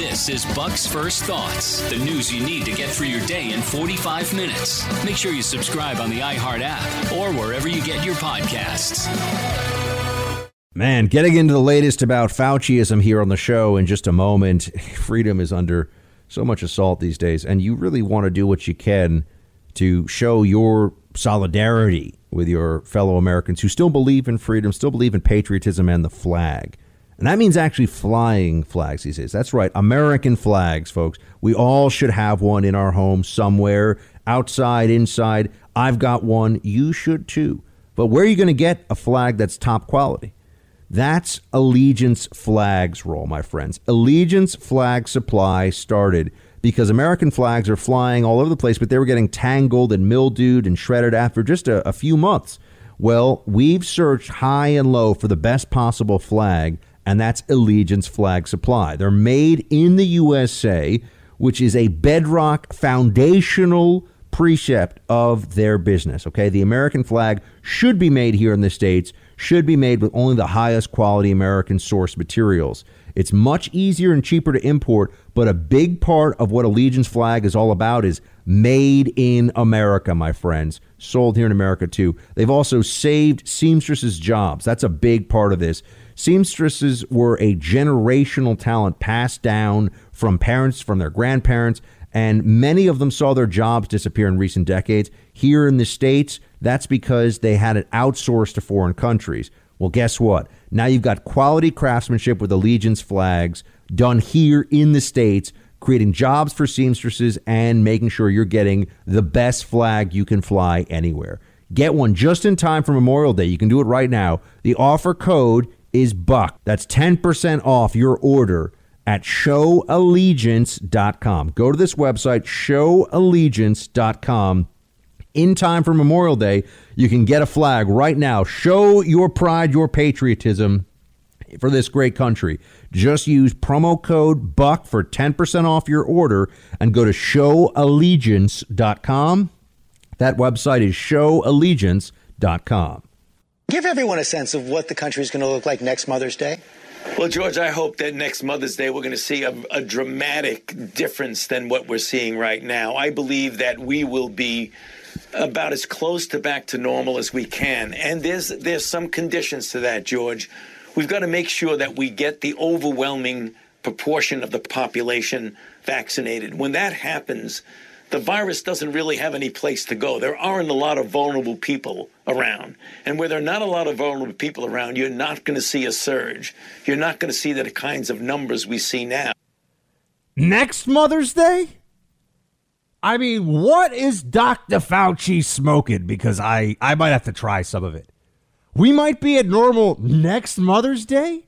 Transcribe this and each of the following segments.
This is Buck's First Thoughts, the news you need to get through your day in 45 minutes. Make sure you subscribe on the iHeart app or wherever you get your podcasts. Man, getting into the latest about Fauciism here on the show in just a moment. Freedom is under so much assault these days, and you really want to do what you can to show your solidarity with your fellow Americans who still believe in freedom, still believe in patriotism and the flag. And that means actually flying flags these days. That's right, American flags, folks. We all should have one in our home somewhere, outside, inside. I've got one. You should too. But where are you going to get a flag that's top quality? That's Allegiance Flags role, my friends. Allegiance Flag Supply started because American flags are flying all over the place, but they were getting tangled and mildewed and shredded after just a, a few months. Well, we've searched high and low for the best possible flag and that's Allegiance Flag Supply. They're made in the USA, which is a bedrock foundational precept of their business. Okay, the American flag should be made here in the States, should be made with only the highest quality American source materials. It's much easier and cheaper to import, but a big part of what Allegiance flag is all about is made in America, my friends. Sold here in America too. They've also saved seamstresses' jobs. That's a big part of this. Seamstresses were a generational talent passed down from parents, from their grandparents, and many of them saw their jobs disappear in recent decades. Here in the States, that's because they had it outsourced to foreign countries. Well, guess what? Now you've got quality craftsmanship with Allegiance flags done here in the States, creating jobs for seamstresses and making sure you're getting the best flag you can fly anywhere. Get one just in time for Memorial Day. You can do it right now. The offer code is Buck. That's 10% off your order at showallegiance.com. Go to this website, showallegiance.com. In time for Memorial Day, you can get a flag right now. Show your pride, your patriotism for this great country. Just use promo code BUCK for 10% off your order and go to showallegiance.com. That website is showallegiance.com. Give everyone a sense of what the country is going to look like next Mother's Day. Well, George, I hope that next Mother's Day we're going to see a, a, dramatic difference than what we're seeing right now. I believe that we will be about as close to back to normal as we can, and there's there's some conditions to that, George. We've got to make sure that we get the overwhelming proportion of the population vaccinated. When that happens, the virus doesn't really have any place to go. There aren't a lot of vulnerable people around. And where there are not a lot of vulnerable people around, you're not going to see a surge. You're not going to see the kinds of numbers we see now. Next Mother's Day? I mean, what is Dr. Fauci smoking? Because I, I might have to try some of it. We might be at normal next Mother's Day?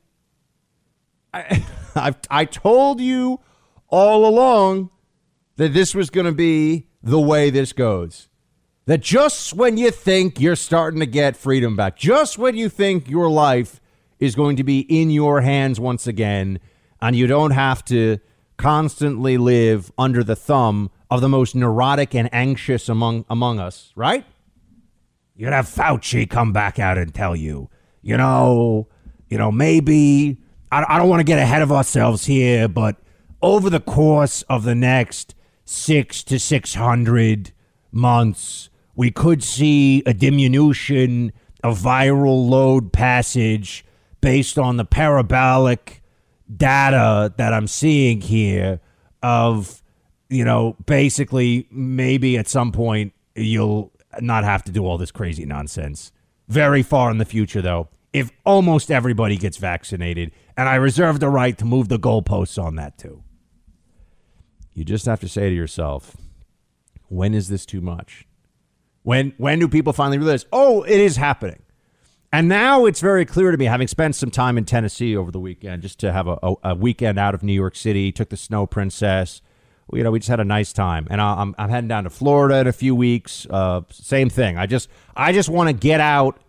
I, I've, I told you all along that this was going to be the way this goes. That just when you think you're starting to get freedom back, just when you think your life is going to be in your hands once again, and you don't have to constantly live under the thumb of the most neurotic and anxious among among us, right? You'd have Fauci come back out and tell you, you know, you know, maybe I, I don't want to get ahead of ourselves here, but over the course of the next six to 600 months, we could see a diminution of viral load passage based on the parabolic data that I'm seeing here of, you know, basically maybe at some point you'll not have to do all this crazy nonsense. Very far in the future, though, if almost everybody gets vaccinated. And I reserve the right to move the goalposts on that, too. You just have to say to yourself, when is this too much? When when do people finally realize, oh, it is happening? And now it's very clear to me, having spent some time in Tennessee over the weekend, just to have a, a, a weekend out of New York City, took the Snow Princess. You know, we just had a nice time, and I'm I'm heading down to Florida in a few weeks. Uh, same thing. I just I just want to get out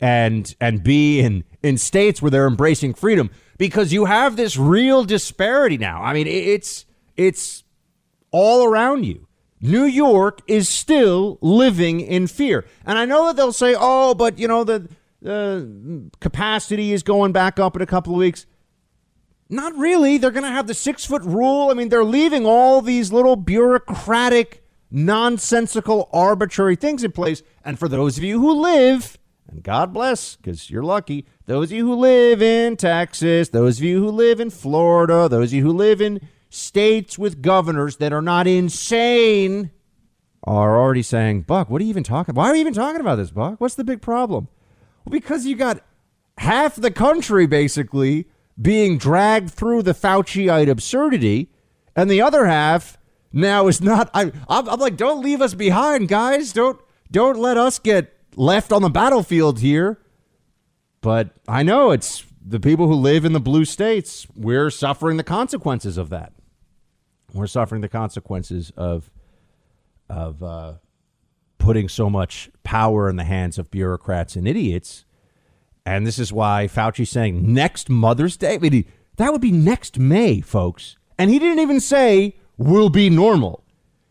and and be in in states where they're embracing freedom because you have this real disparity now. I mean, it's it's all around you. New York is still living in fear. And I know that they'll say, oh, but you know, the, the capacity is going back up in a couple of weeks. Not really. They're going to have the six foot rule. I mean, they're leaving all these little bureaucratic, nonsensical, arbitrary things in place. And for those of you who live, and God bless, because you're lucky, those of you who live in Texas, those of you who live in Florida, those of you who live in states with governors that are not insane, are already saying, Buck, what are you even talking Why are you even talking about this, Buck? What's the big problem? Well, because you got half the country basically being dragged through the Fauciite absurdity, and the other half now is not. I, I'm, I'm like, don't leave us behind, guys. Don't don't let us get left on the battlefield here. But I know it's the people who live in the blue states. We're suffering the consequences of that. We're suffering the consequences of of uh, putting so much power in the hands of bureaucrats and idiots and this is why Fauci's saying next Mother's Day. I mean, that would be next May, folks. And he didn't even say we'll be normal.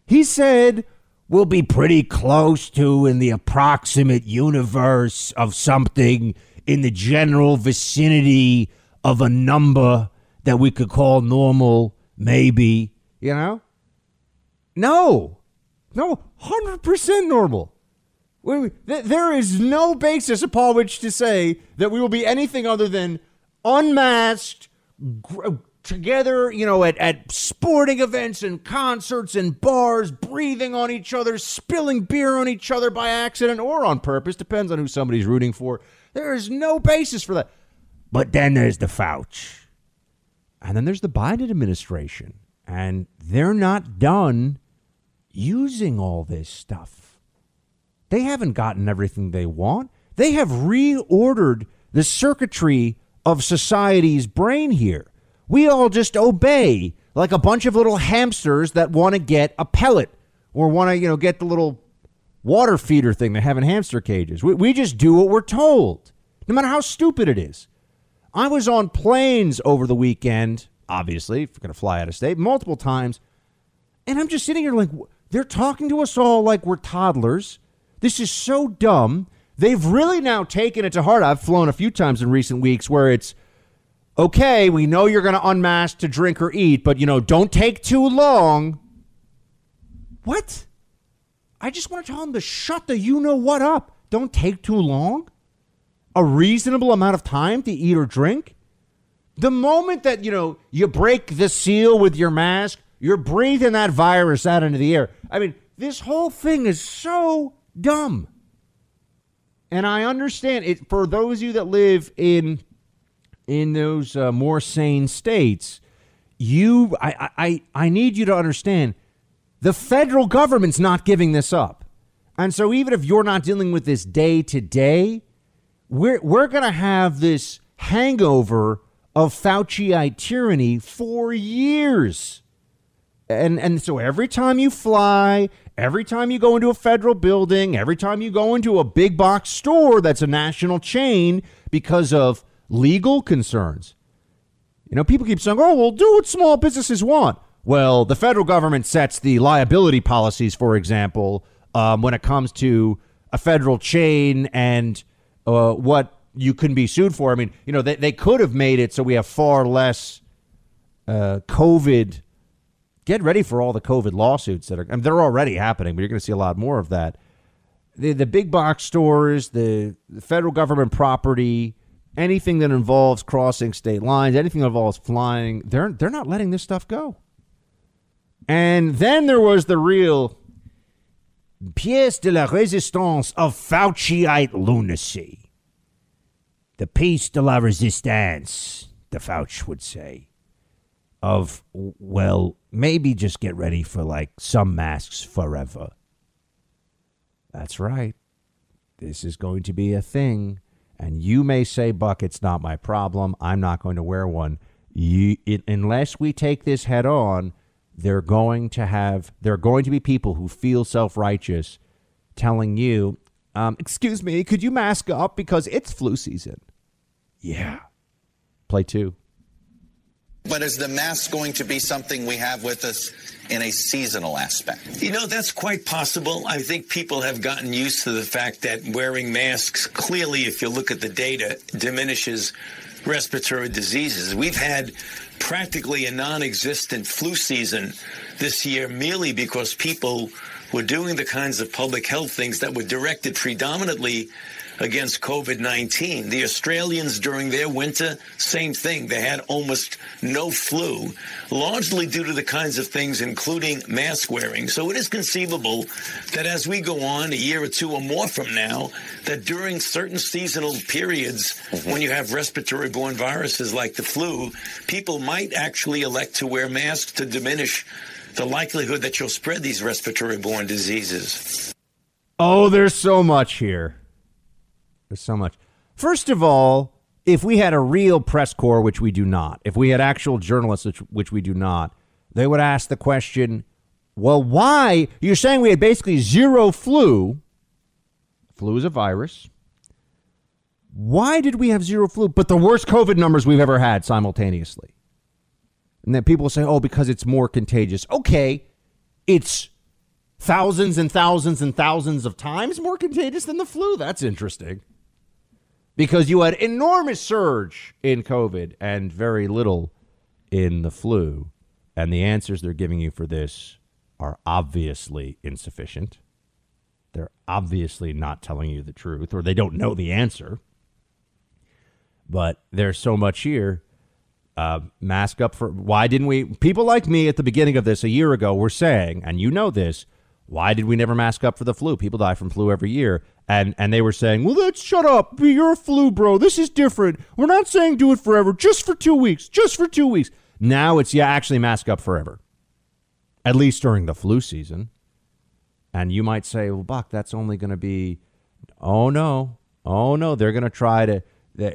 He said we'll be pretty close to in the approximate universe of something in the general vicinity of a number that we could call normal, maybe, you know? No, no, 100% normal. There is no basis upon which to say that we will be anything other than unmasked, together, you know, at, at sporting events and concerts and bars, breathing on each other, spilling beer on each other by accident or on purpose, depends on who somebody's rooting for. There is no basis for that. But then there's the Fauci. And then there's the Biden administration. And they're not done using all this stuff. They haven't gotten everything they want. They have reordered the circuitry of society's brain here. We all just obey like a bunch of little hamsters that want to get a pellet or want to, you know, get the little water feeder thing they have in hamster cages. We, we just do what we're told, no matter how stupid it is. I was on planes over the weekend, obviously, if we're going to fly out of state, multiple times. And I'm just sitting here like, they're talking to us all like we're toddlers. This is so dumb. They've really now taken it to heart. I've flown a few times in recent weeks where it's okay, we know you're going to unmask to drink or eat, but you know, don't take too long. What? I just want to tell them to shut the you know what up. Don't take too long. A reasonable amount of time to eat or drink. The moment that, you know, you break the seal with your mask, you're breathing that virus out into the air. I mean, this whole thing is so dumb. And I understand it for those of you that live in in those uh, more sane states. You, I, I, I need you to understand, the federal government's not giving this up, and so even if you're not dealing with this day to day, we're we're gonna have this hangover of Fauciite tyranny for years. And and so every time you fly, every time you go into a federal building, every time you go into a big box store that's a national chain because of legal concerns. You know, people keep saying, "Oh, well, do what small businesses want." Well, the federal government sets the liability policies, for example, um, when it comes to a federal chain and uh, what you can be sued for. I mean, you know, they, they could have made it so we have far less uh, COVID get ready for all the COVID lawsuits that are. I mean, they're already happening, but you're going to see a lot more of that. The the big box stores, the, the federal government property, anything that involves crossing state lines, anything that involves flying, they're they're not letting this stuff go. And then there was the real pièce de la résistance of Fauciite lunacy. The piece de la résistance, the Fauci would say of, well, maybe just get ready for like some masks forever. That's right. This is going to be a thing. And you may say, Buck, it's not my problem. I'm not going to wear one. You, it, unless we take this head on, they're going to have, there are going to be people who feel self righteous telling you, um, excuse me, could you mask up because it's flu season? Yeah. Play two. But is the mask going to be something we have with us in a seasonal aspect? You know, that's quite possible. I think people have gotten used to the fact that wearing masks, clearly, if you look at the data, diminishes respiratory diseases. We've had practically a non existent flu season this year merely because people were doing the kinds of public health things that were directed predominantly against COVID 19. The Australians during their winter, same thing. They had almost no flu, largely due to the kinds of things, including mask wearing. So it is conceivable that as we go on a year or two or more from now, that during certain seasonal periods, mm-hmm. when you have respiratory borne viruses like the flu, people might actually elect to wear masks to diminish the likelihood that you'll spread these respiratory borne diseases. Oh, there's so much here. There's so much. First of all, if we had a real press corps, which we do not, if we had actual journalists, which, which we do not, they would ask the question well, why? You're saying we had basically zero flu. Flu is a virus. Why did we have zero flu, but the worst COVID numbers we've ever had simultaneously? And then people say, oh, because it's more contagious. Okay, it's thousands and thousands and thousands of times more contagious than the flu. That's interesting because you had enormous surge in COVID and very little in the flu. And the answers they're giving you for this are obviously insufficient. They're obviously not telling you the truth, or they don't know the answer. But there's so much here. Uh, mask up for why didn't we? People like me at the beginning of this a year ago were saying, and you know this, why did we never mask up for the flu? People die from flu every year. And and they were saying, "Well, let's shut up. You're a flu, bro. This is different. We're not saying do it forever. Just for 2 weeks. Just for 2 weeks." Now it's yeah, actually mask up forever. At least during the flu season. And you might say, "Well, Buck, that's only going to be Oh no. Oh no, they're going to try to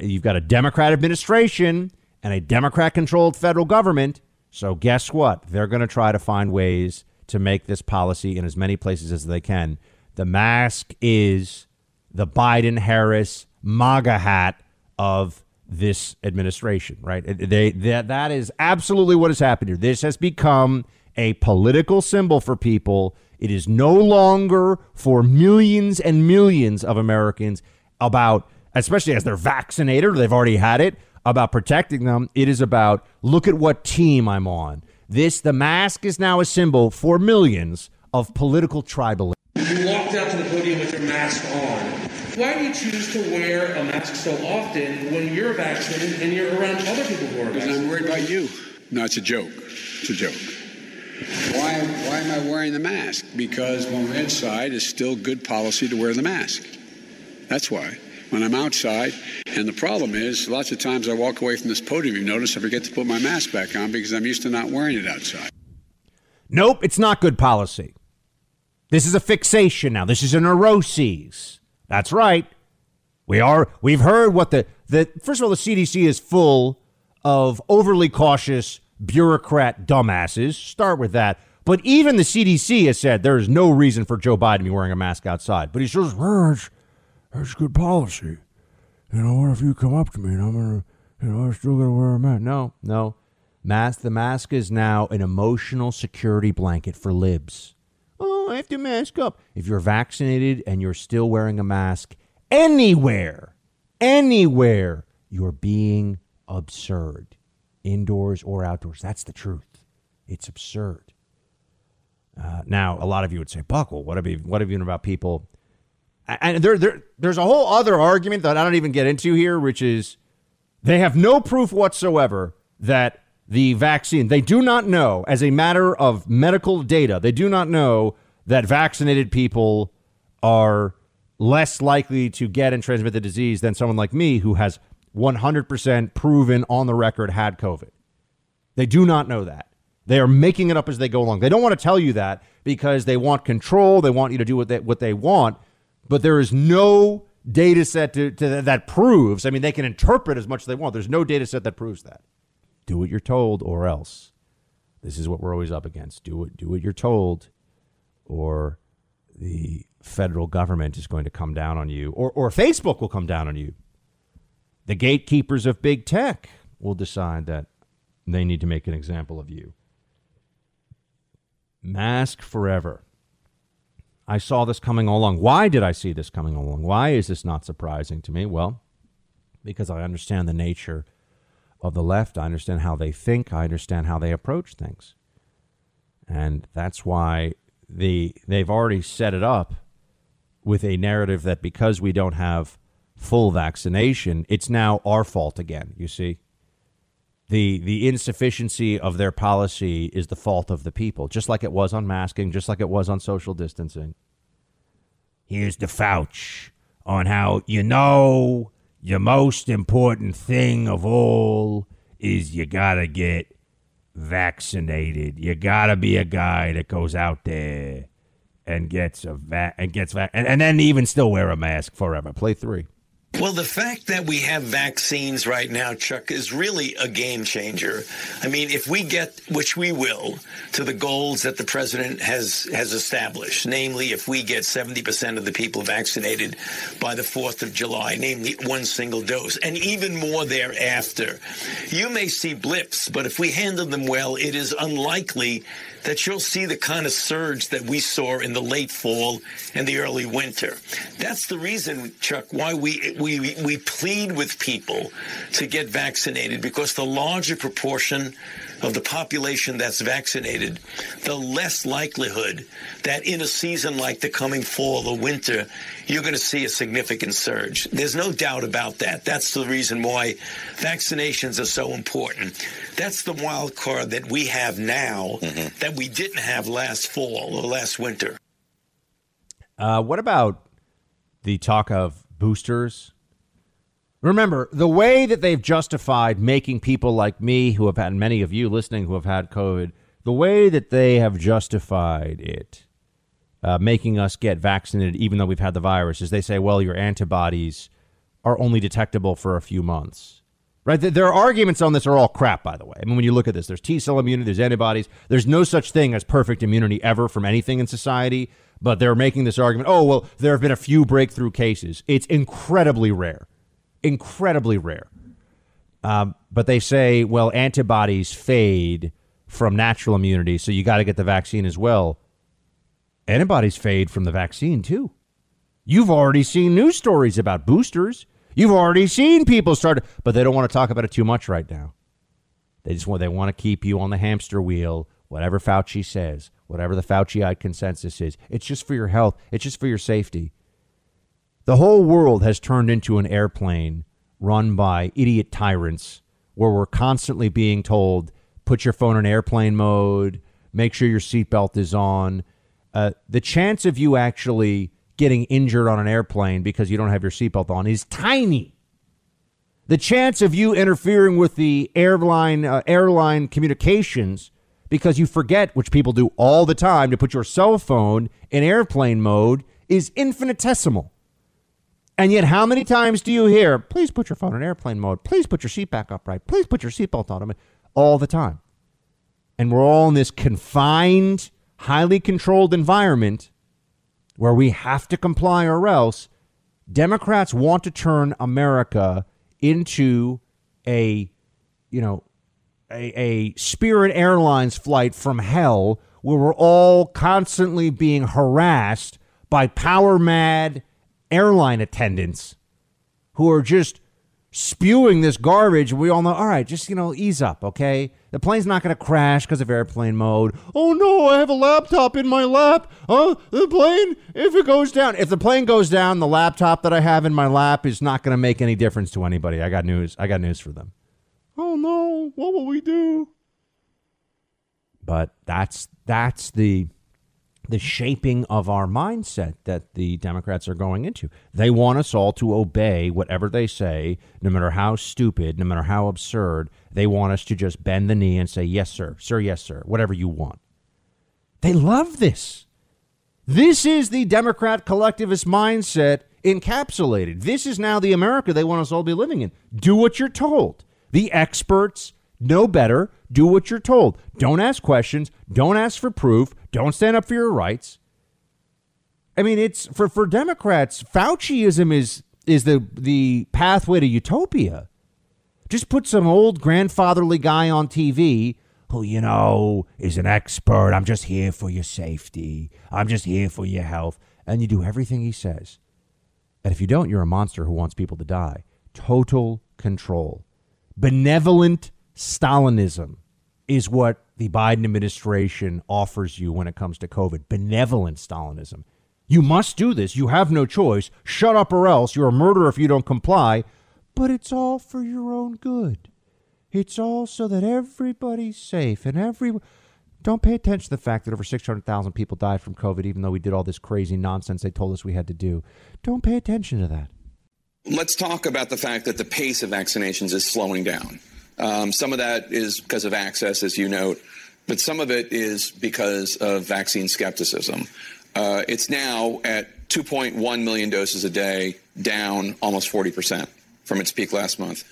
you've got a Democrat administration and a Democrat controlled federal government. So guess what? They're going to try to find ways to make this policy in as many places as they can the mask is the Biden Harris MAGA hat of this administration, right? They, that, that is absolutely what has happened here. This has become a political symbol for people. It is no longer for millions and millions of Americans about, especially as they're vaccinated or they've already had it, about protecting them. It is about, look at what team I'm on. This, the mask is now a symbol for millions of political tribalism. You walked out to the podium with your mask on. Why do you choose to wear a mask so often when you're vaccinated and you're around other people who are vaccinated? Because I'm worried about you. No, it's a joke. It's a joke. Why, why am I wearing the mask? Because when we're inside, it's still good policy to wear the mask. That's why. When I'm outside, and the problem is, lots of times I walk away from this podium, you notice I forget to put my mask back on because I'm used to not wearing it outside. Nope, it's not good policy. This is a fixation now. This is a neuroses. That's right. We are. We've heard what the the first of all, the CDC is full of overly cautious bureaucrat dumbasses. Start with that. But even the CDC has said there is no reason for Joe Biden to be wearing a mask outside. But he says, it's good policy. You know, what if you come up to me and I'm gonna, you know, I'm still gonna wear a mask? No, no. Mask. The mask is now an emotional security blanket for libs. Oh, I have to mask up. If you're vaccinated and you're still wearing a mask anywhere, anywhere, you're being absurd, indoors or outdoors. That's the truth. It's absurd. Uh, now, a lot of you would say, Buckle, what have you, what have you about people? And there, there, there's a whole other argument that I don't even get into here, which is they have no proof whatsoever that the vaccine, they do not know, as a matter of medical data, they do not know that vaccinated people are less likely to get and transmit the disease than someone like me who has 100% proven on the record had COVID. They do not know that. They are making it up as they go along. They don't want to tell you that because they want control. They want you to do what they, what they want. But there is no data set to, to, that proves. I mean, they can interpret as much as they want. There's no data set that proves that. Do what you're told, or else. This is what we're always up against. Do it. Do what you're told, or the federal government is going to come down on you, or, or Facebook will come down on you. The gatekeepers of big tech will decide that they need to make an example of you. Mask forever. I saw this coming all along. Why did I see this coming along? Why is this not surprising to me? Well, because I understand the nature of the left. I understand how they think. I understand how they approach things. And that's why the they've already set it up with a narrative that because we don't have full vaccination, it's now our fault again, you see? The the insufficiency of their policy is the fault of the people, just like it was on masking, just like it was on social distancing. Here's the Fauci on how you know your most important thing of all is you gotta get vaccinated. You gotta be a guy that goes out there and gets a va- and gets va- and, and then even still wear a mask forever. Play three. Well, the fact that we have vaccines right now, Chuck, is really a game changer. I mean, if we get, which we will, to the goals that the president has has established, namely, if we get 70% of the people vaccinated by the 4th of July, namely one single dose, and even more thereafter, you may see blips, but if we handle them well, it is unlikely that you'll see the kind of surge that we saw in the late fall and the early winter. That's the reason, Chuck, why we we we plead with people to get vaccinated because the larger proportion of the population that's vaccinated, the less likelihood that in a season like the coming fall or winter, you're going to see a significant surge. There's no doubt about that. That's the reason why vaccinations are so important. That's the wild card that we have now mm-hmm. that we didn't have last fall or last winter. Uh, what about the talk of boosters? Remember, the way that they've justified making people like me, who have had many of you listening who have had COVID, the way that they have justified it, uh, making us get vaccinated even though we've had the virus, is they say, well, your antibodies are only detectable for a few months. Right? Their arguments on this are all crap, by the way. I mean, when you look at this, there's T cell immunity, there's antibodies. There's no such thing as perfect immunity ever from anything in society. But they're making this argument oh, well, there have been a few breakthrough cases. It's incredibly rare incredibly rare. Um, but they say, well, antibodies fade from natural immunity, so you got to get the vaccine as well. Antibodies fade from the vaccine too. You've already seen news stories about boosters. You've already seen people start, but they don't want to talk about it too much right now. They just want they want to keep you on the hamster wheel. Whatever Fauci says, whatever the Fauciite consensus is, it's just for your health. It's just for your safety. The whole world has turned into an airplane run by idiot tyrants where we're constantly being told, put your phone in airplane mode, make sure your seatbelt is on. Uh, the chance of you actually getting injured on an airplane because you don't have your seatbelt on is tiny. The chance of you interfering with the airline uh, airline communications because you forget, which people do all the time, to put your cell phone in airplane mode is infinitesimal. And yet, how many times do you hear, please put your phone in airplane mode, please put your seat back upright, please put your seatbelt on? All the time. And we're all in this confined, highly controlled environment where we have to comply or else. Democrats want to turn America into a, you know, a, a Spirit Airlines flight from hell where we're all constantly being harassed by power mad airline attendants who are just spewing this garbage. We all know, all right, just, you know, ease up, okay? The plane's not going to crash because of airplane mode. Oh, no, I have a laptop in my lap. Oh, the plane, if it goes down, if the plane goes down, the laptop that I have in my lap is not going to make any difference to anybody. I got news. I got news for them. Oh, no, what will we do? But that's that's the the shaping of our mindset that the Democrats are going into. They want us all to obey whatever they say, no matter how stupid, no matter how absurd. They want us to just bend the knee and say, yes, sir, sir, yes, sir, whatever you want. They love this. This is the Democrat collectivist mindset encapsulated. This is now the America they want us all to be living in. Do what you're told. The experts know better. Do what you're told. Don't ask questions. Don't ask for proof. Don't stand up for your rights. I mean, it's for for Democrats, Fauciism is is the the pathway to utopia. Just put some old grandfatherly guy on TV who, you know, is an expert. I'm just here for your safety. I'm just here for your health. And you do everything he says. And if you don't, you're a monster who wants people to die. Total control Benevolent Stalinism is what the Biden administration offers you when it comes to COVID. Benevolent Stalinism. You must do this. You have no choice. Shut up or else. You're a murderer if you don't comply. But it's all for your own good. It's all so that everybody's safe and every. Don't pay attention to the fact that over 600,000 people died from COVID, even though we did all this crazy nonsense they told us we had to do. Don't pay attention to that. Let's talk about the fact that the pace of vaccinations is slowing down. Um, some of that is because of access, as you note, but some of it is because of vaccine skepticism. Uh, it's now at 2.1 million doses a day, down almost 40% from its peak last month.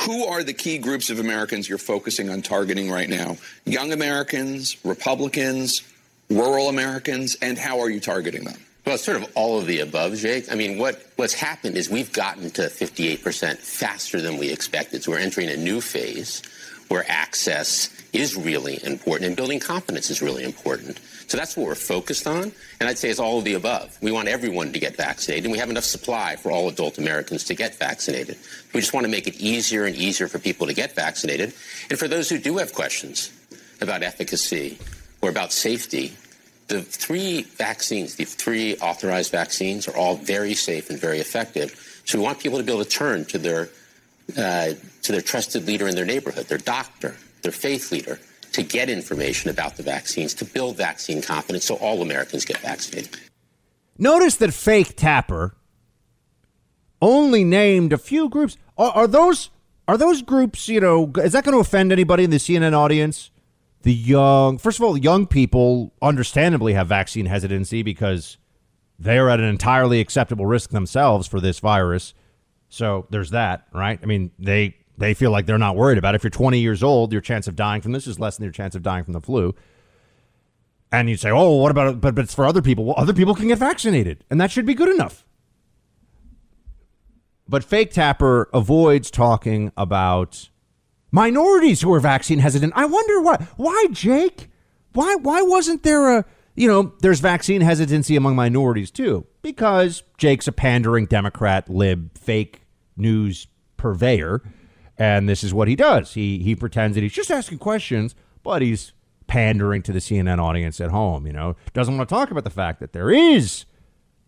Who are the key groups of Americans you're focusing on targeting right now? Young Americans, Republicans, rural Americans, and how are you targeting them? Well, sort of all of the above, Jake. I mean, what, what's happened is we've gotten to 58% faster than we expected. So we're entering a new phase where access is really important and building confidence is really important. So that's what we're focused on. And I'd say it's all of the above. We want everyone to get vaccinated, and we have enough supply for all adult Americans to get vaccinated. We just want to make it easier and easier for people to get vaccinated. And for those who do have questions about efficacy or about safety, the three vaccines, the three authorized vaccines, are all very safe and very effective. So we want people to be able to turn to their uh, to their trusted leader in their neighborhood, their doctor, their faith leader, to get information about the vaccines, to build vaccine confidence so all Americans get vaccinated. Notice that fake Tapper only named a few groups. Are, are those are those groups? You know, is that going to offend anybody in the CNN audience? The young, first of all, young people understandably have vaccine hesitancy because they are at an entirely acceptable risk themselves for this virus. So there's that, right? I mean, they they feel like they're not worried about it. If you're 20 years old, your chance of dying from this is less than your chance of dying from the flu. And you'd say, "Oh, what about? But, but it's for other people. Well, other people can get vaccinated, and that should be good enough." But fake Tapper avoids talking about minorities who are vaccine hesitant. I wonder why. Why, Jake? Why? Why wasn't there a you know? There's vaccine hesitancy among minorities too, because Jake's a pandering Democrat, lib, fake news purveyor and this is what he does. He he pretends that he's just asking questions, but he's pandering to the CNN audience at home, you know. Doesn't want to talk about the fact that there is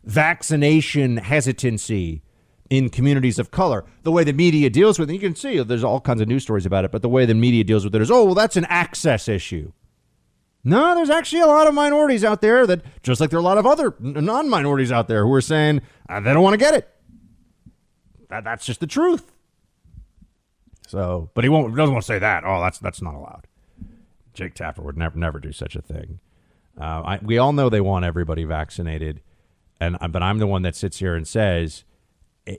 vaccination hesitancy in communities of color. The way the media deals with it, you can see there's all kinds of news stories about it, but the way the media deals with it is, oh, well, that's an access issue. No, there's actually a lot of minorities out there that, just like there are a lot of other non minorities out there who are saying uh, they don't want to get it. That, that's just the truth. So, but he won't doesn't want to say that. Oh, that's that's not allowed. Jake Tapper would never never do such a thing. Uh, I, we all know they want everybody vaccinated, and but I'm the one that sits here and says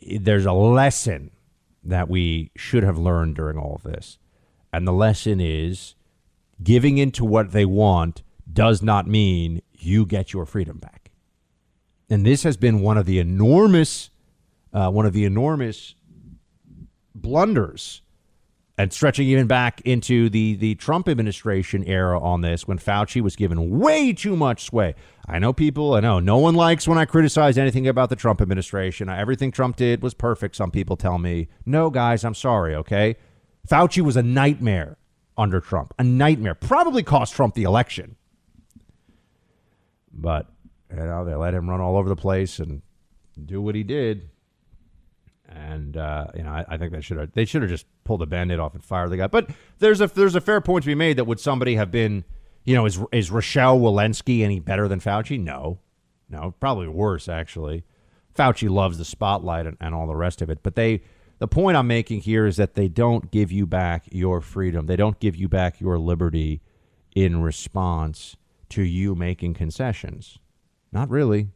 there's a lesson that we should have learned during all of this, and the lesson is giving into what they want does not mean you get your freedom back. And this has been one of the enormous, uh, one of the enormous blunders and stretching even back into the the Trump administration era on this when Fauci was given way too much sway. I know people, I know no one likes when I criticize anything about the Trump administration. Everything Trump did was perfect, some people tell me. No, guys, I'm sorry, okay? Fauci was a nightmare under Trump. A nightmare. Probably cost Trump the election. But, you know, they let him run all over the place and do what he did. And uh, you know, I, I think they should have they should have just pulled the band-aid off and fired the guy. But there's a there's a fair point to be made that would somebody have been, you know, is is Rochelle Walensky any better than Fauci? No, no, probably worse actually. Fauci loves the spotlight and, and all the rest of it, but they the point I'm making here is that they don't give you back your freedom. They don't give you back your liberty in response to you making concessions. Not really.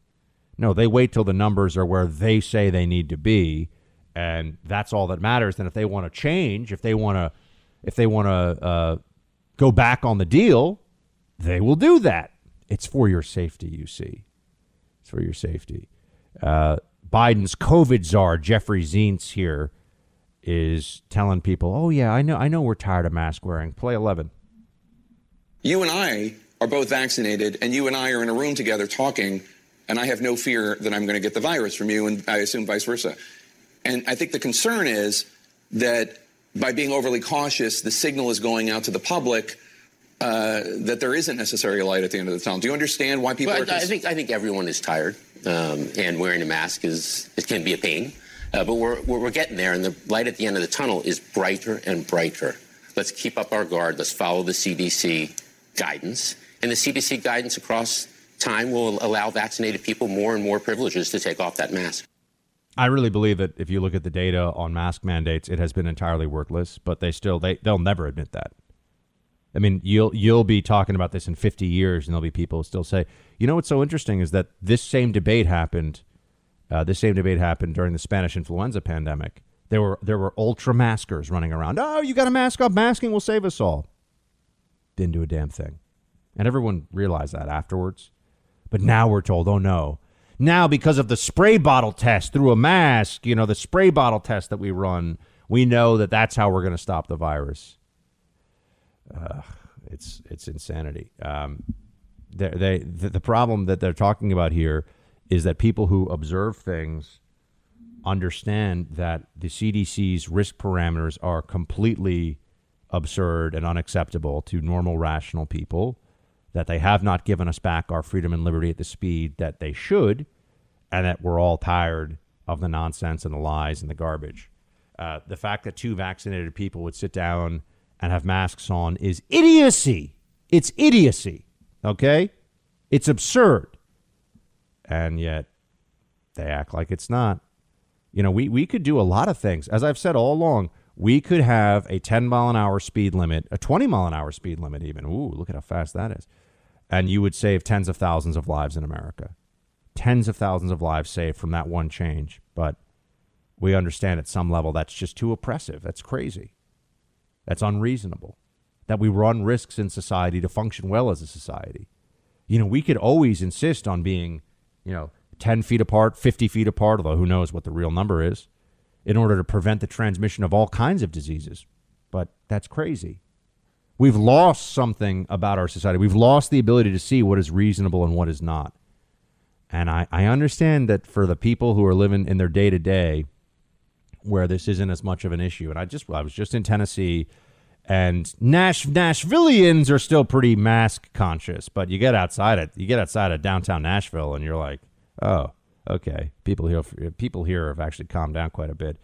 No, they wait till the numbers are where they say they need to be and that's all that matters. Then if they want to change, if they want to, if they want to uh, go back on the deal, they will do that. It's for your safety, you see. It's for your safety. Uh, Biden's COVID czar Jeffrey Zients here is telling people, "Oh yeah, I know, I know, we're tired of mask wearing." Play eleven. You and I are both vaccinated, and you and I are in a room together talking, and I have no fear that I'm going to get the virus from you, and I assume vice versa. And I think the concern is that by being overly cautious, the signal is going out to the public uh, that there isn't necessarily a light at the end of the tunnel. Do you understand why people Well, are? I, I think I think everyone is tired, um, and wearing a mask is it can be a pain, uh, but we're we're getting there, and the light at the end of the tunnel is brighter and brighter. Let's keep up our guard. Let's follow the CDC guidance, and the CDC guidance across time will allow vaccinated people more and more privileges to take off that mask. I really believe that if you look at the data on mask mandates, it has been entirely worthless. But they still they they'll never admit that. I mean, you'll you'll be talking about this in 50 years, and there'll be people still say, you know, what's so interesting is that this same debate happened. Uh, this same debate happened during the Spanish influenza pandemic. There were there were ultra maskers running around. Oh, you got to mask up. Masking will save us all. Didn't do a damn thing, and everyone realized that afterwards. But now we're told, oh no, now because of the spray bottle test through a mask, you know, the spray bottle test that we run, we know that that's how we're going to stop the virus. Uh, it's it's insanity. Um, they, they the, the problem that they're talking about here is that people who observe things understand that the CDC's risk parameters are completely absurd and unacceptable to normal rational people that they have not given us back our freedom and liberty at the speed that they should and that we're all tired of the nonsense and the lies and the garbage uh, the fact that two vaccinated people would sit down and have masks on is idiocy. It's idiocy. Okay? It's absurd. And yet they act like it's not. You know, we, we could do a lot of things. As I've said all along, we could have a 10 mile an hour speed limit, a 20 mile an hour speed limit, even. Ooh, look at how fast that is. And you would save tens of thousands of lives in America. Tens of thousands of lives saved from that one change. But we understand at some level that's just too oppressive. That's crazy. That's unreasonable. That we run risks in society to function well as a society. You know, we could always insist on being, you know, 10 feet apart, 50 feet apart, although who knows what the real number is, in order to prevent the transmission of all kinds of diseases. But that's crazy. We've lost something about our society. We've lost the ability to see what is reasonable and what is not. And I, I understand that for the people who are living in their day to day, where this isn't as much of an issue. And I just I was just in Tennessee, and Nash Nashvilleians are still pretty mask conscious, but you get outside it, you get outside of downtown Nashville, and you're like, oh, okay, people here people here have actually calmed down quite a bit.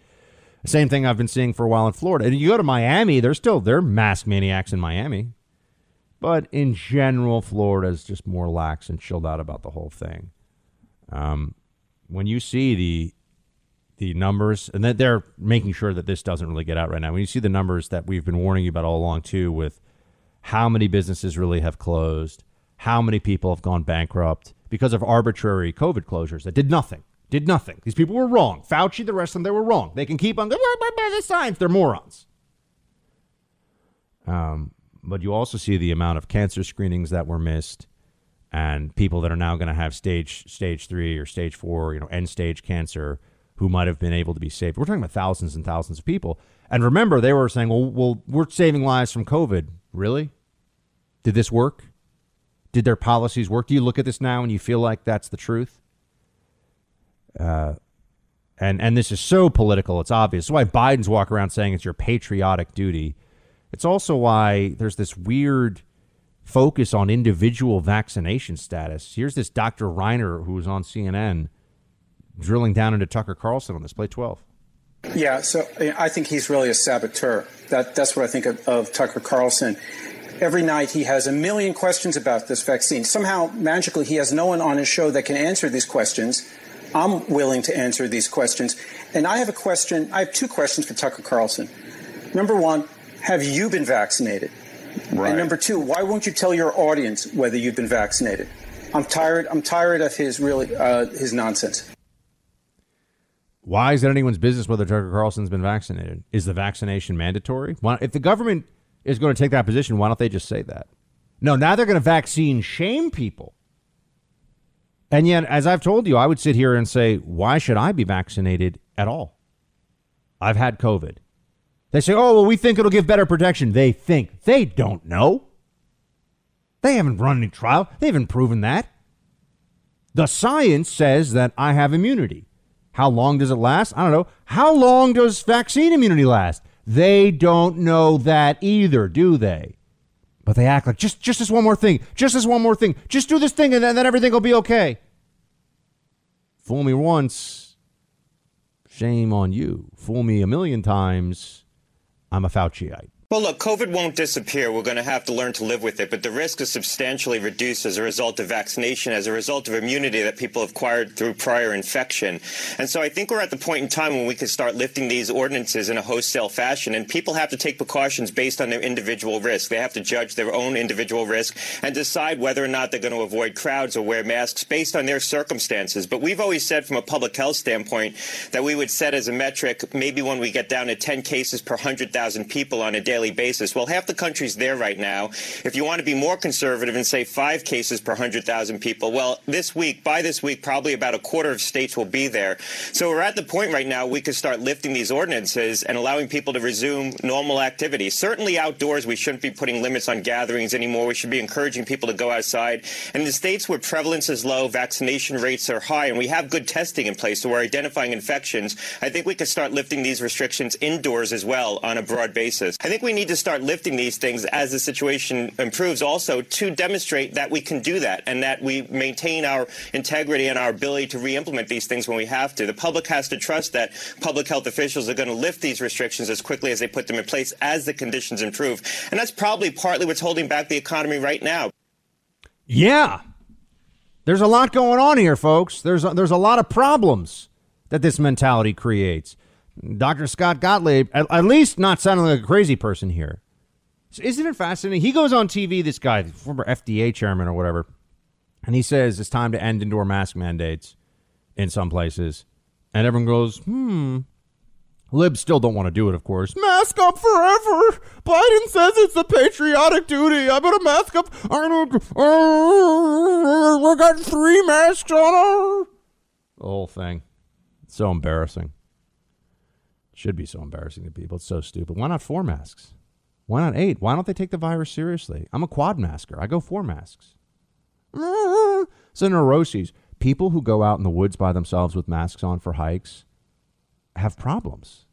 Same thing I've been seeing for a while in Florida. And you go to Miami, they're still they're mask maniacs in Miami. But in general, Florida is just more lax and chilled out about the whole thing. Um, when you see the the numbers, and that they're making sure that this doesn't really get out right now. When you see the numbers that we've been warning you about all along, too, with how many businesses really have closed, how many people have gone bankrupt because of arbitrary COVID closures that did nothing, did nothing. These people were wrong. Fauci, the rest of them, they were wrong. They can keep on going by the science. They're morons. Um, but you also see the amount of cancer screenings that were missed and people that are now going to have stage stage three or stage four, you know, end stage cancer who might have been able to be saved. We're talking about thousands and thousands of people. And remember, they were saying, well, well, we're saving lives from COVID. Really? Did this work? Did their policies work? Do you look at this now and you feel like that's the truth? Uh, and and this is so political. It's obvious. It's why Biden's walk around saying it's your patriotic duty. It's also why there's this weird focus on individual vaccination status. Here's this Dr. Reiner who was on CNN drilling down into Tucker Carlson on this. Play 12. Yeah, so I think he's really a saboteur. That, that's what I think of, of Tucker Carlson. Every night he has a million questions about this vaccine. Somehow, magically, he has no one on his show that can answer these questions. I'm willing to answer these questions. And I have a question. I have two questions for Tucker Carlson. Number one, have you been vaccinated? Right. And number two, why won't you tell your audience whether you've been vaccinated? I'm tired. I'm tired of his really uh, his nonsense. Why is it anyone's business whether Tucker Carlson's been vaccinated? Is the vaccination mandatory? Why, if the government is going to take that position, why don't they just say that? No, now they're going to vaccine shame people. And yet, as I've told you, I would sit here and say, why should I be vaccinated at all? I've had COVID. They say, oh, well, we think it'll give better protection. They think. They don't know. They haven't run any trial. They haven't proven that. The science says that I have immunity. How long does it last? I don't know. How long does vaccine immunity last? They don't know that either, do they? But they act like just just this one more thing, just this one more thing, just do this thing, and then, then everything will be okay. Fool me once, shame on you. Fool me a million times, I'm a Fauciite. Well, look, COVID won't disappear. We're going to have to learn to live with it, but the risk is substantially reduced as a result of vaccination, as a result of immunity that people have acquired through prior infection. And so I think we're at the point in time when we can start lifting these ordinances in a wholesale fashion, and people have to take precautions based on their individual risk. They have to judge their own individual risk and decide whether or not they're going to avoid crowds or wear masks based on their circumstances. But we've always said from a public health standpoint that we would set as a metric maybe when we get down to 10 cases per 100,000 people on a daily daily basis. Well, half the country's there right now. If you want to be more conservative and say five cases per 100,000 people, well, this week, by this week, probably about a quarter of states will be there. So we're at the point right now we could start lifting these ordinances and allowing people to resume normal activity. Certainly outdoors, we shouldn't be putting limits on gatherings anymore. We should be encouraging people to go outside. And the states where prevalence is low, vaccination rates are high, and we have good testing in place, so we're identifying infections, I think we could start lifting these restrictions indoors as well on a broad basis. I think we we need to start lifting these things as the situation improves also to demonstrate that we can do that and that we maintain our integrity and our ability to re-implement these things when we have to. The public has to trust that public health officials are going to lift these restrictions as quickly as they put them in place as the conditions improve. And that's probably partly what's holding back the economy right now. Yeah. There's a lot going on here, folks. There's a, there's a lot of problems that this mentality creates. Dr. Scott Gottlieb, at, at, least not sounding like a crazy person here. So isn't it fascinating? He goes on TV, this guy, former FDA chairman or whatever, and he says it's time to end indoor mask mandates in some places. And everyone goes, hmm. Libs still don't want to do it, of course. Mask up forever. Biden says it's a patriotic duty. I better mask up. I don't. Uh, we got three masks on. The whole thing. It's so embarrassing. Should be so embarrassing to people. It's so stupid. Why not four masks? Why not eight? Why don't they take the virus seriously? I'm a quad masker. I go four masks. Ah. So neuroses. People who go out in the woods by themselves with masks on for hikes have problems.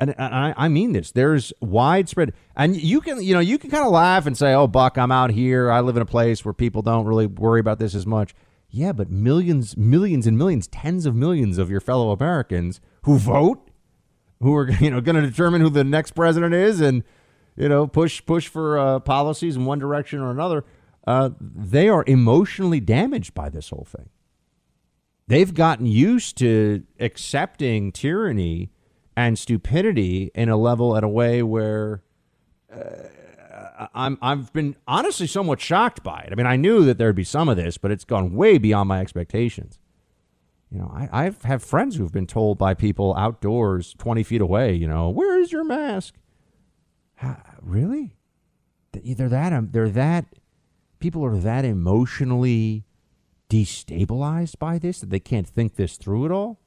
And, I, I mean this. There's widespread, and you can, you know, you can kind of laugh and say, "Oh, Buck, I'm out here. I live in a place where people don't really worry about this as much." Yeah, but millions, millions, and millions, tens of millions of your fellow Americans who vote who are you know going to determine who the next president is and you know push push for uh, policies in one direction or another. Uh, they are emotionally damaged by this whole thing. They've gotten used to accepting tyranny and stupidity in a level at a way where uh, I'm I've been honestly somewhat shocked by it. I mean, I knew that there'd be some of this, but it's gone way beyond my expectations. You know, I, I have friends who've been told by people outdoors, 20 feet away, you know, where is your mask? How, really? They're that, um, they're that, people are that emotionally destabilized by this that they can't think this through at all.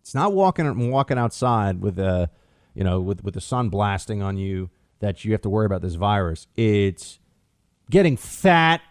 It's not walking walking outside with a, you know, with with the sun blasting on you that you have to worry about this virus. It's getting fat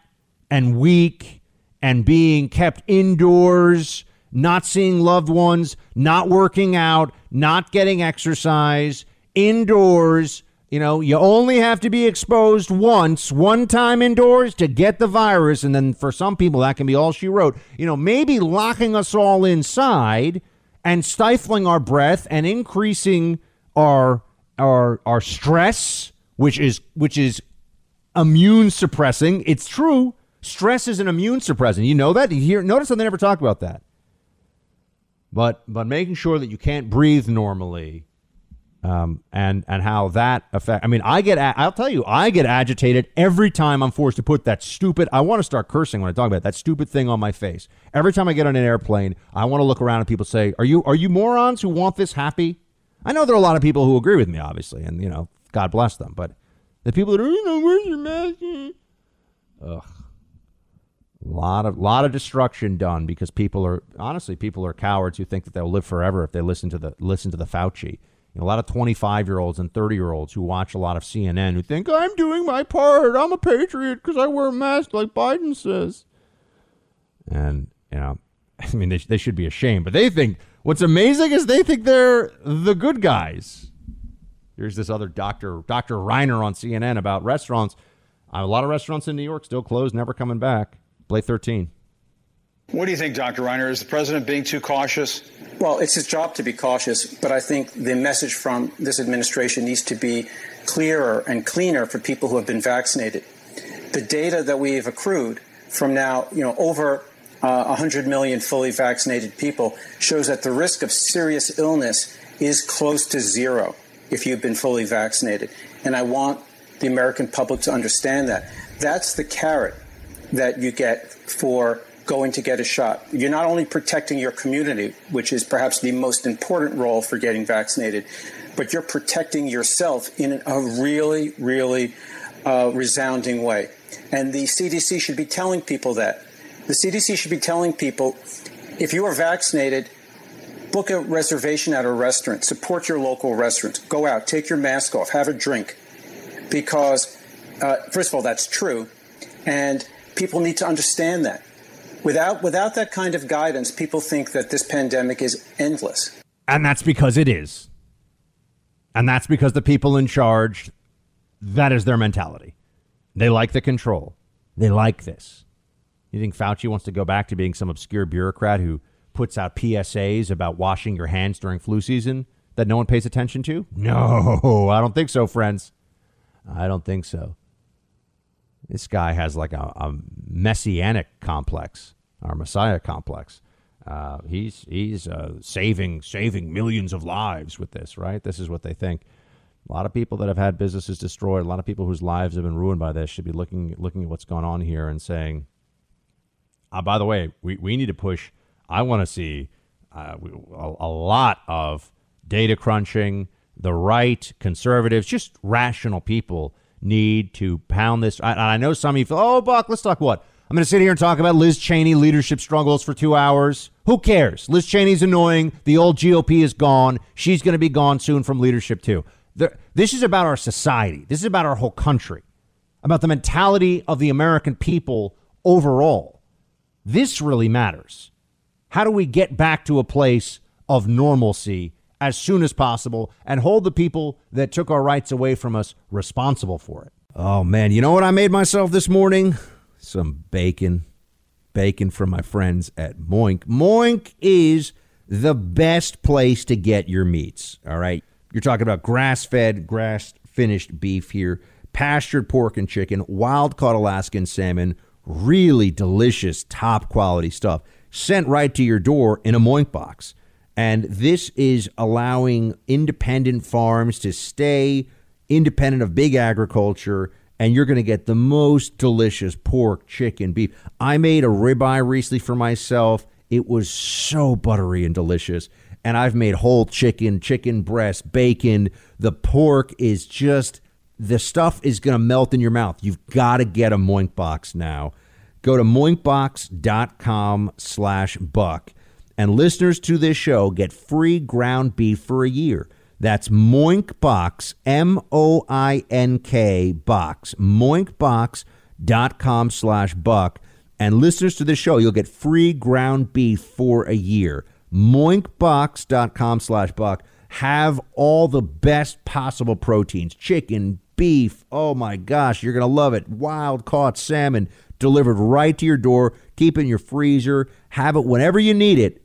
and weak and being kept indoors, not seeing loved ones, not working out, not getting exercise, indoors. You know, you only have to be exposed once, one time indoors to get the virus. And then for some people, that can be all she wrote. You know, maybe locking us all inside and stifling our breath and increasing our our our stress, which is which is immune suppressing. It's true. Stress is an immune suppressant. You know that? You hear, notice how they never talk about that. But but making sure that you can't breathe normally, um, and and how that affect. I mean, I get. I'll tell you, I get agitated every time I'm forced to put that stupid. I want to start cursing when I talk about it, that stupid thing on my face. Every time I get on an airplane, I want to look around and people say, "Are you are you morons who want this happy?" I know there are a lot of people who agree with me, obviously, and you know, God bless them. But the people that are, you know, where's your mask? Ugh. A lot of lot of destruction done because people are honestly people are cowards who think that they'll live forever if they listen to the listen to the Fauci. You know, a lot of 25 year olds and 30 year olds who watch a lot of CNN who think I'm doing my part. I'm a patriot because I wear a mask like Biden says. And you know, I mean, they, they should be ashamed. But they think what's amazing is they think they're the good guys. Here's this other doctor, Dr. Reiner on CNN about restaurants. A lot of restaurants in New York still closed, never coming back. Play 13. What do you think, Dr. Reiner? Is the president being too cautious? Well, it's his job to be cautious, but I think the message from this administration needs to be clearer and cleaner for people who have been vaccinated. The data that we've accrued from now, you know, over uh, 100 million fully vaccinated people shows that the risk of serious illness is close to zero if you've been fully vaccinated. And I want the American public to understand that. That's the carrot that you get for going to get a shot. You're not only protecting your community, which is perhaps the most important role for getting vaccinated, but you're protecting yourself in a really, really uh, resounding way. And the CDC should be telling people that. The CDC should be telling people if you are vaccinated, book a reservation at a restaurant, support your local restaurant, go out, take your mask off, have a drink. Because, uh, first of all, that's true. And people need to understand that. Without, without that kind of guidance, people think that this pandemic is endless. And that's because it is. And that's because the people in charge, that is their mentality. They like the control. They like this. You think Fauci wants to go back to being some obscure bureaucrat who puts out PSAs about washing your hands during flu season that no one pays attention to? No, I don't think so, friends. I don't think so. This guy has like a, a messianic complex, or messiah complex. Uh, he's he's uh, saving saving millions of lives with this, right? This is what they think. A lot of people that have had businesses destroyed, a lot of people whose lives have been ruined by this, should be looking looking at what's going on here and saying, uh, "By the way, we, we need to push. I want to see uh, a, a lot of data crunching. The right, conservatives, just rational people need to pound this. I, I know some of you feel, oh, Buck, let's talk what? I'm going to sit here and talk about Liz Cheney leadership struggles for two hours. Who cares? Liz Cheney's annoying. The old GOP is gone. She's going to be gone soon from leadership, too. This is about our society. This is about our whole country, about the mentality of the American people overall. This really matters. How do we get back to a place of normalcy as soon as possible and hold the people that took our rights away from us responsible for it. Oh, man. You know what I made myself this morning? Some bacon. Bacon from my friends at Moink. Moink is the best place to get your meats. All right. You're talking about grass fed, grass finished beef here, pastured pork and chicken, wild caught Alaskan salmon, really delicious, top quality stuff sent right to your door in a Moink box. And this is allowing independent farms to stay independent of big agriculture. And you're going to get the most delicious pork, chicken, beef. I made a ribeye recently for myself. It was so buttery and delicious. And I've made whole chicken, chicken breast, bacon. The pork is just, the stuff is going to melt in your mouth. You've got to get a Moink Box now. Go to moinkbox.com slash buck and listeners to this show get free ground beef for a year. That's Moink Box, M O I N K box, moinkbox.com slash buck. And listeners to this show, you'll get free ground beef for a year. Moinkbox.com slash buck. Have all the best possible proteins chicken, beef. Oh my gosh, you're going to love it. Wild caught salmon delivered right to your door. Keep in your freezer. Have it whenever you need it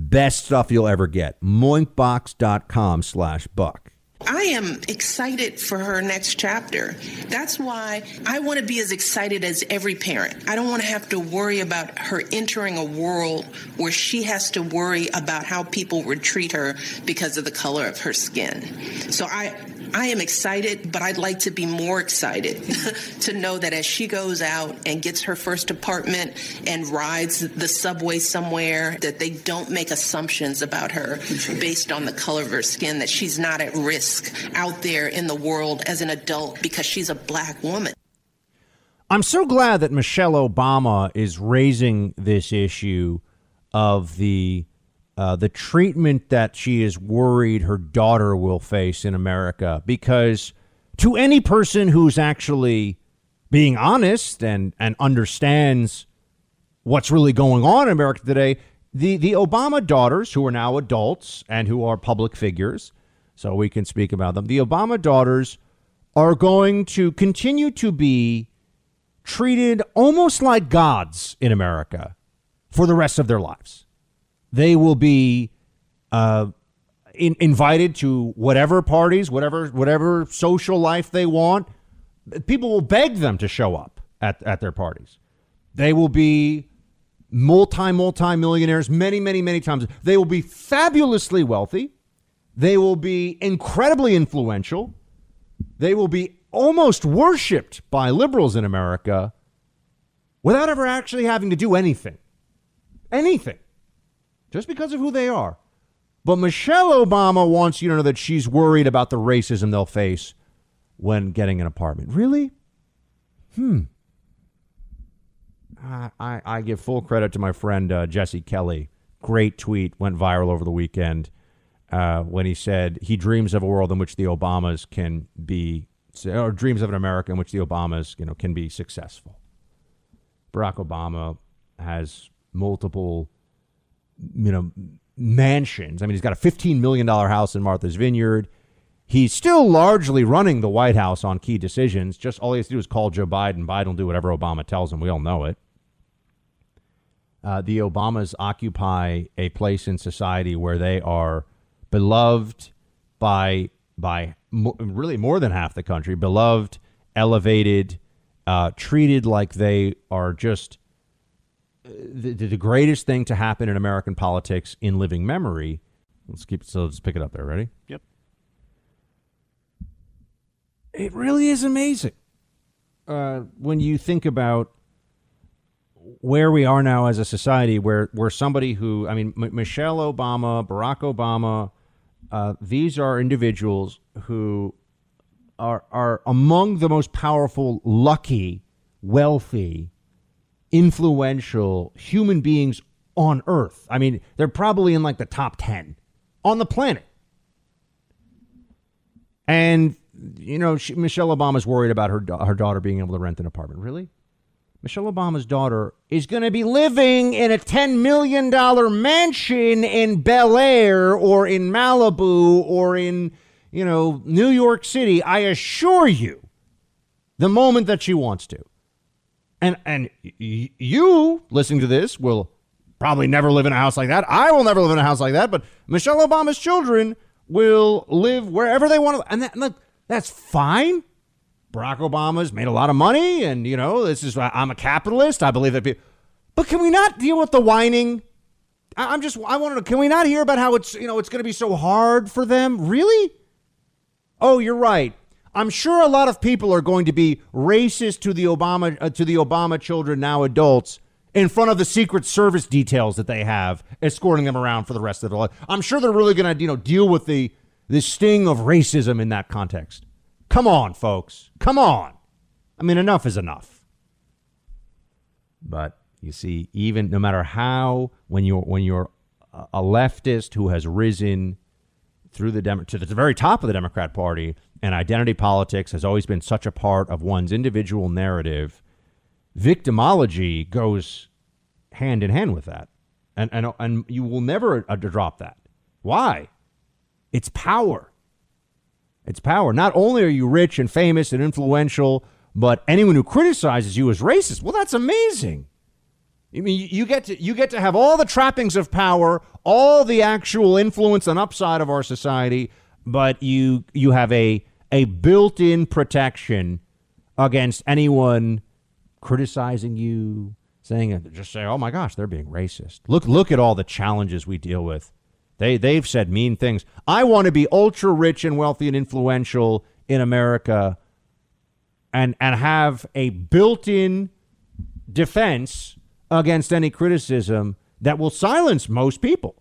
Best stuff you'll ever get. Moinkbox.com slash buck. I am excited for her next chapter. That's why I want to be as excited as every parent. I don't want to have to worry about her entering a world where she has to worry about how people would treat her because of the color of her skin. So I I am excited, but I'd like to be more excited to know that as she goes out and gets her first apartment and rides the subway somewhere, that they don't make assumptions about her based on the color of her skin, that she's not at risk out there in the world as an adult because she's a black woman. I'm so glad that Michelle Obama is raising this issue of the uh, the treatment that she is worried her daughter will face in America. Because to any person who's actually being honest and, and understands what's really going on in America today, the, the Obama daughters, who are now adults and who are public figures, so we can speak about them. The Obama daughters are going to continue to be treated almost like gods in America for the rest of their lives. They will be uh, in, invited to whatever parties, whatever whatever social life they want. People will beg them to show up at, at their parties. They will be multi multi millionaires many many many times. They will be fabulously wealthy. They will be incredibly influential. They will be almost worshipped by liberals in America without ever actually having to do anything. Anything. Just because of who they are. But Michelle Obama wants you to know that she's worried about the racism they'll face when getting an apartment. Really? Hmm. I, I, I give full credit to my friend uh, Jesse Kelly. Great tweet went viral over the weekend uh, when he said he dreams of a world in which the Obamas can be, or dreams of an America in which the Obamas, you know, can be successful. Barack Obama has multiple, you know, mansions. I mean, he's got a $15 million house in Martha's Vineyard. He's still largely running the White House on key decisions. Just all he has to do is call Joe Biden. Biden will do whatever Obama tells him. We all know it. Uh, the Obamas occupy a place in society where they are beloved by by mo- really more than half the country, beloved, elevated, uh, treated like they are just the, the greatest thing to happen in American politics in living memory. Let's keep so let's pick it up there. Ready? Yep. It really is amazing uh, when you think about where we are now as a society, where where somebody who I mean, M- Michelle Obama, Barack Obama, uh, these are individuals who are are among the most powerful, lucky, wealthy, influential human beings on Earth. I mean, they're probably in like the top ten on the planet. And you know, she, Michelle Obama's worried about her her daughter being able to rent an apartment. Really? Michelle Obama's daughter is going to be living in a $10 million mansion in Bel Air or in Malibu or in, you know, New York City. I assure you, the moment that she wants to. And, and y- you listening to this will probably never live in a house like that. I will never live in a house like that. But Michelle Obama's children will live wherever they want to. And, that, that's fine. Barack Obama's made a lot of money, and you know this is I'm a capitalist. I believe that. People, but can we not deal with the whining? I, I'm just I want to. Can we not hear about how it's you know it's going to be so hard for them? Really? Oh, you're right. I'm sure a lot of people are going to be racist to the Obama uh, to the Obama children now adults in front of the Secret Service details that they have escorting them around for the rest of their life. I'm sure they're really going to you know deal with the the sting of racism in that context. Come on, folks. Come on. I mean, enough is enough. But you see, even no matter how, when you're when you're a leftist who has risen through the Dem- to the very top of the Democrat Party, and identity politics has always been such a part of one's individual narrative, victimology goes hand in hand with that, and and and you will never drop that. Why? It's power. It's power. Not only are you rich and famous and influential, but anyone who criticizes you is racist. Well, that's amazing. I mean, you get to you get to have all the trappings of power, all the actual influence and upside of our society, but you you have a a built-in protection against anyone criticizing you, saying uh, just say, "Oh my gosh, they're being racist." Look look at all the challenges we deal with they they've said mean things. I want to be ultra rich and wealthy and influential in America and and have a built-in defense against any criticism that will silence most people.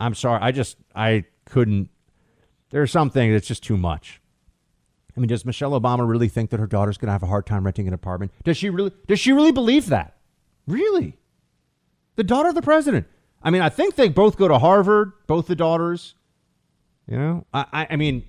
I'm sorry, I just I couldn't there's something that's just too much. I mean, does Michelle Obama really think that her daughter's going to have a hard time renting an apartment? Does she really does she really believe that? Really? The daughter of the president. I mean, I think they both go to Harvard, both the daughters. You know, I, I mean,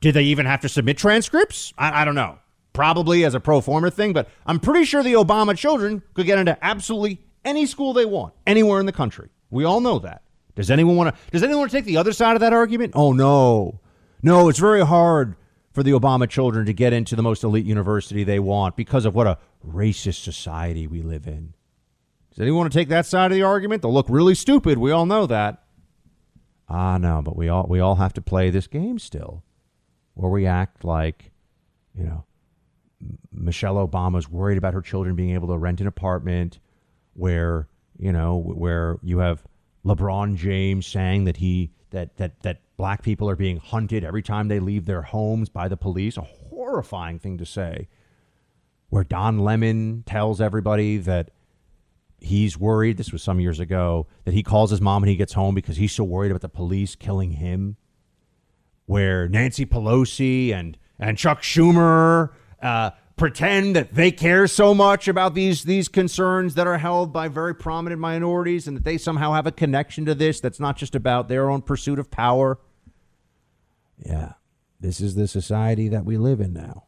did they even have to submit transcripts? I, I don't know. Probably as a pro forma thing, but I'm pretty sure the Obama children could get into absolutely any school they want, anywhere in the country. We all know that. Does anyone want to? Does anyone want to take the other side of that argument? Oh no, no. It's very hard for the Obama children to get into the most elite university they want because of what a racist society we live in. Does anyone want to take that side of the argument? They'll look really stupid. We all know that. Ah, no, but we all we all have to play this game still, where we act like, you know, Michelle Obama's worried about her children being able to rent an apartment, where you know where you have LeBron James saying that he that that that black people are being hunted every time they leave their homes by the police. A horrifying thing to say. Where Don Lemon tells everybody that he's worried. This was some years ago that he calls his mom when he gets home because he's so worried about the police killing him. Where Nancy Pelosi and and Chuck Schumer uh, pretend that they care so much about these these concerns that are held by very prominent minorities and that they somehow have a connection to this that's not just about their own pursuit of power. Yeah. This is the society that we live in now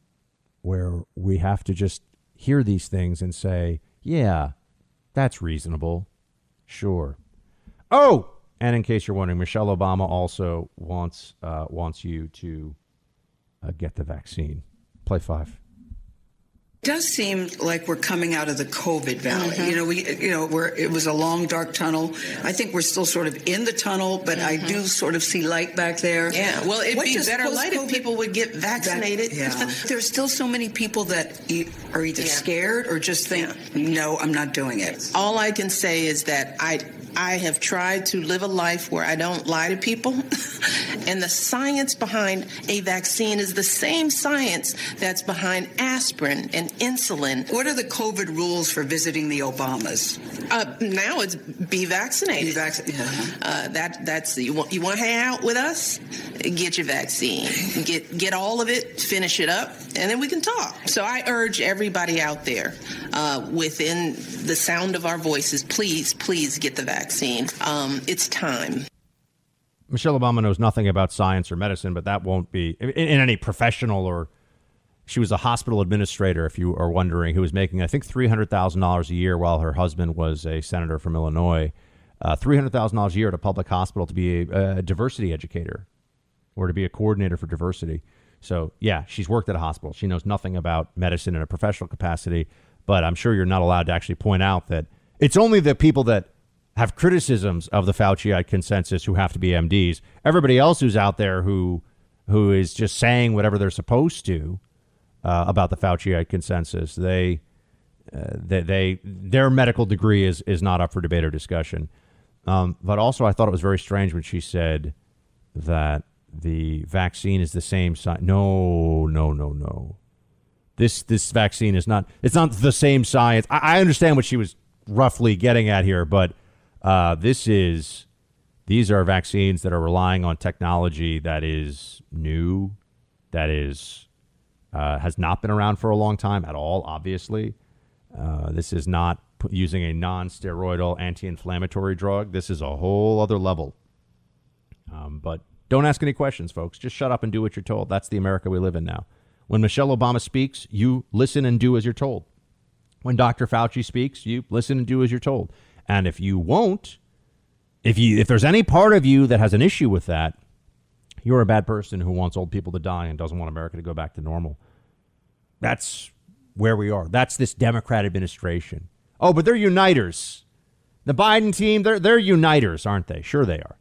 where we have to just hear these things and say, "Yeah, that's reasonable." Sure. Oh, and in case you're wondering, Michelle Obama also wants uh, wants you to uh, get the vaccine. Play five does seem like we're coming out of the COVID valley. Mm-hmm. You know, we, you know, where it was a long, dark tunnel. I think we're still sort of in the tunnel, but mm-hmm. I do sort of see light back there. Yeah, well, it'd what be better light if people would get vaccinated. That, yeah. There's still so many people that are either yeah. scared or just think, yeah. no, I'm not doing it. All I can say is that I I have tried to live a life where I don't lie to people. and the science behind a vaccine is the same science that's behind aspirin and insulin. What are the COVID rules for visiting the Obamas? Uh, now it's be vaccinated. Be vaccinated. Uh-huh. Uh, that that's you want you want to hang out with us? Get your vaccine. Get get all of it. Finish it up, and then we can talk. So I urge everybody out there uh, within the sound of our voices, please, please get the vaccine vaccine. Um, it's time. Michelle Obama knows nothing about science or medicine, but that won't be in, in, any professional or. She was a hospital administrator, if you are wondering, who was making, I think, $300,000 a year while her husband was a senator from Illinois. Uh, $300,000 a year at a public hospital to be a, a diversity educator or to be a coordinator for diversity. So, yeah, she's worked at a hospital. She knows nothing about medicine in a professional capacity, but I'm sure you're not allowed to actually point out that it's only the people that have criticisms of the Fauciite consensus who have to be MDs. Everybody else who's out there who who is just saying whatever they're supposed to uh, about the Fauciite consensus, they, uh, they they their medical degree is is not up for debate or discussion. Um, but also, I thought it was very strange when she said that the vaccine is the same science. No, no, no, no. This this vaccine is not. It's not the same science. I, I understand what she was roughly getting at here, but uh, this is these are vaccines that are relying on technology that is new, that is uh, has not been around for a long time at all. Obviously, uh, this is not p- using a non-steroidal anti-inflammatory drug. This is a whole other level. Um, but don't ask any questions, folks. Just shut up and do what you're told. That's the America we live in now. When Michelle Obama speaks, you listen and do as you're told. When Dr. Fauci speaks, you listen and do as you're told. And if you won't, if you if there's any part of you that has an issue with that, you're a bad person who wants old people to die and doesn't want America to go back to normal. That's where we are. That's this Democrat administration. Oh, but they're uniters. The Biden team, they're they're uniters, aren't they? Sure they are.